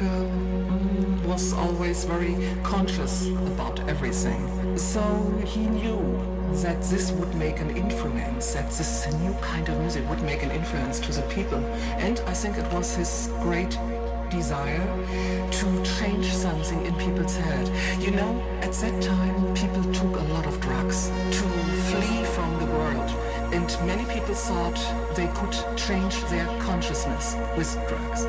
Mm, was always very conscious about everything. So he knew that this would make an influence, that this new kind of music would make an influence to the people. And I think it was his great desire to change something in people's head. You know, at that time, people took a lot of drugs to flee from the world. And many people thought they could change their consciousness with drugs.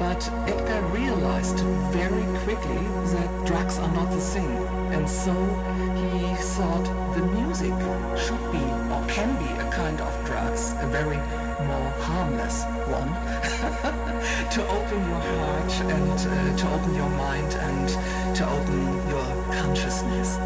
But Edgar realized very quickly that drugs are not the thing. And so he thought the music should be or can be a kind of drugs, a very more harmless one, to open your heart and uh, to open your mind and to open your consciousness.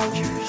culture.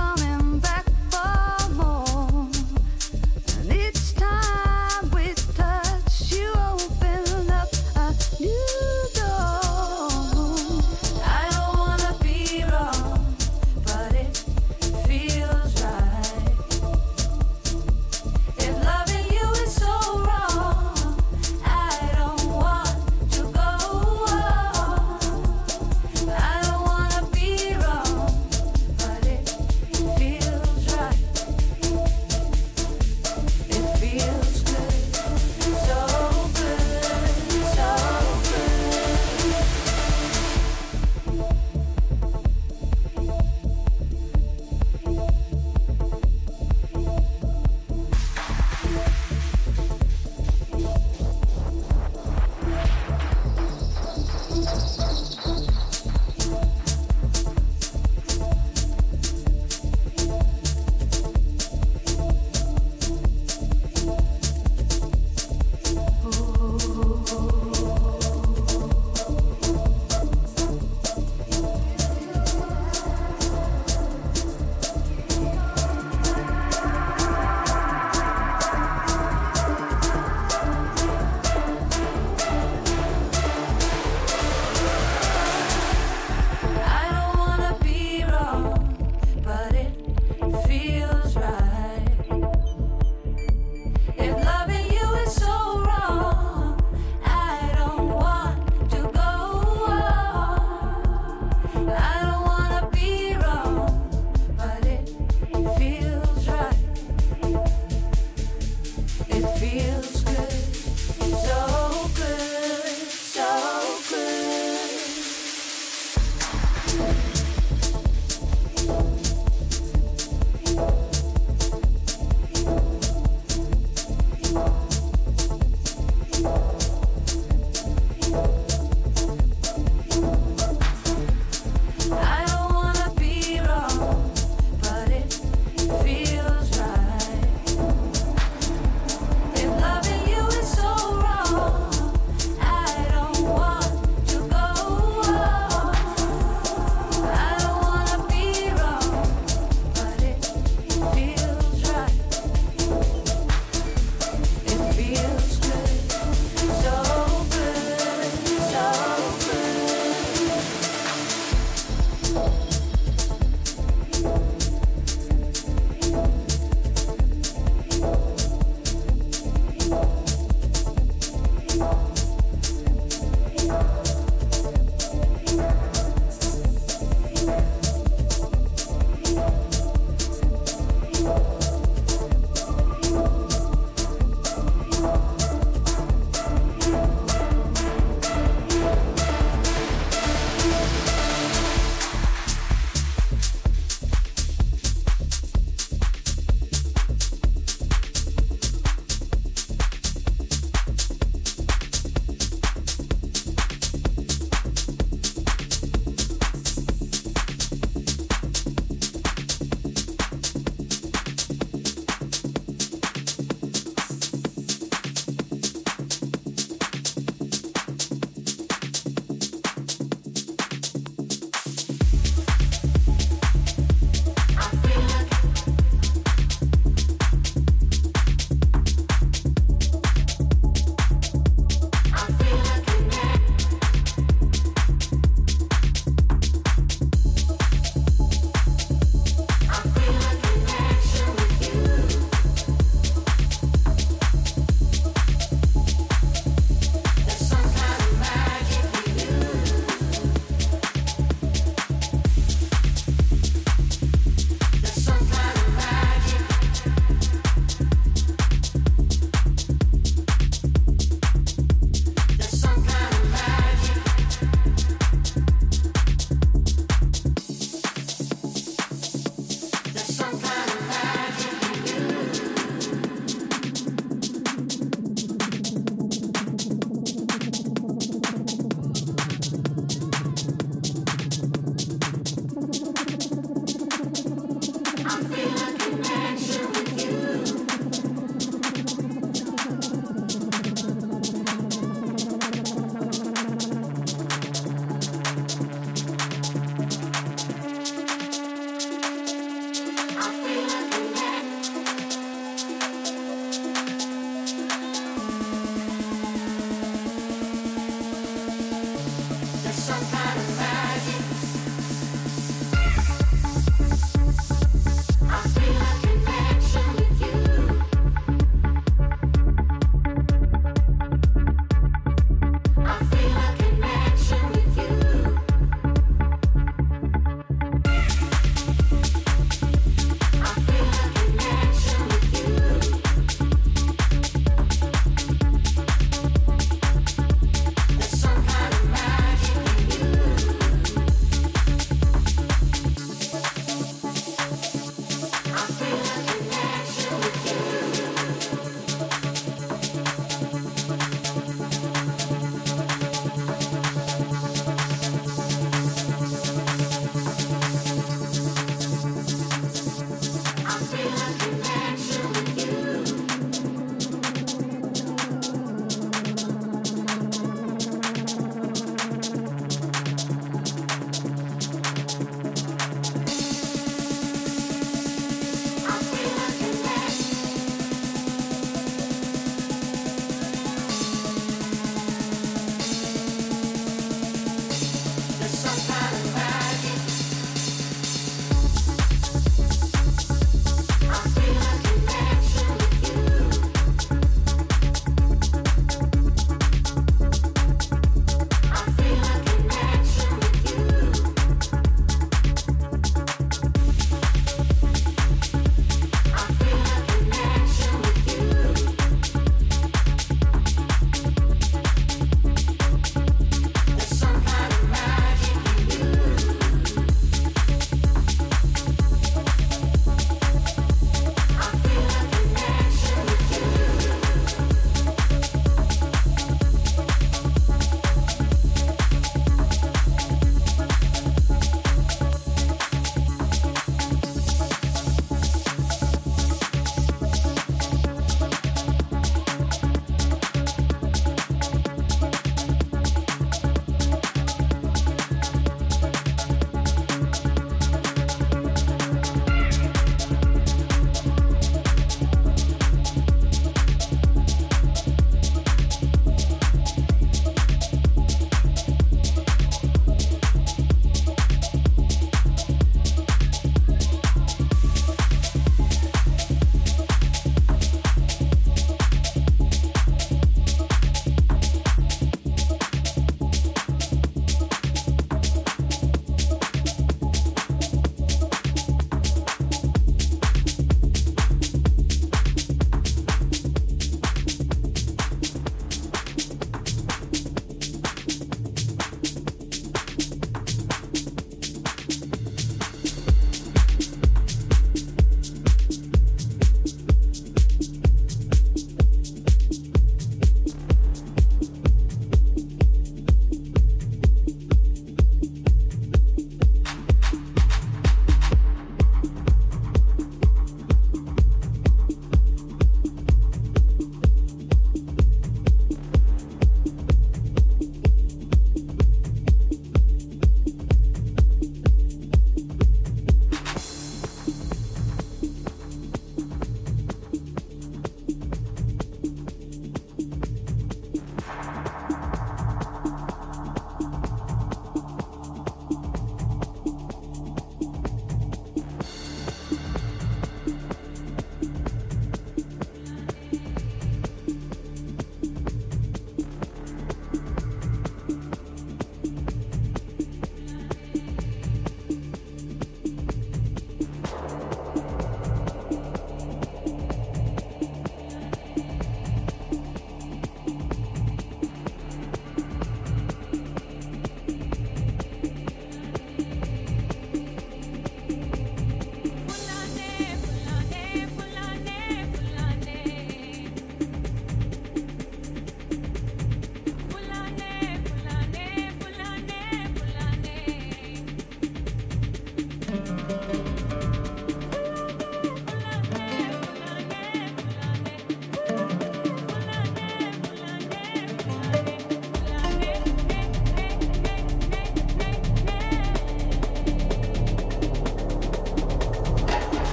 New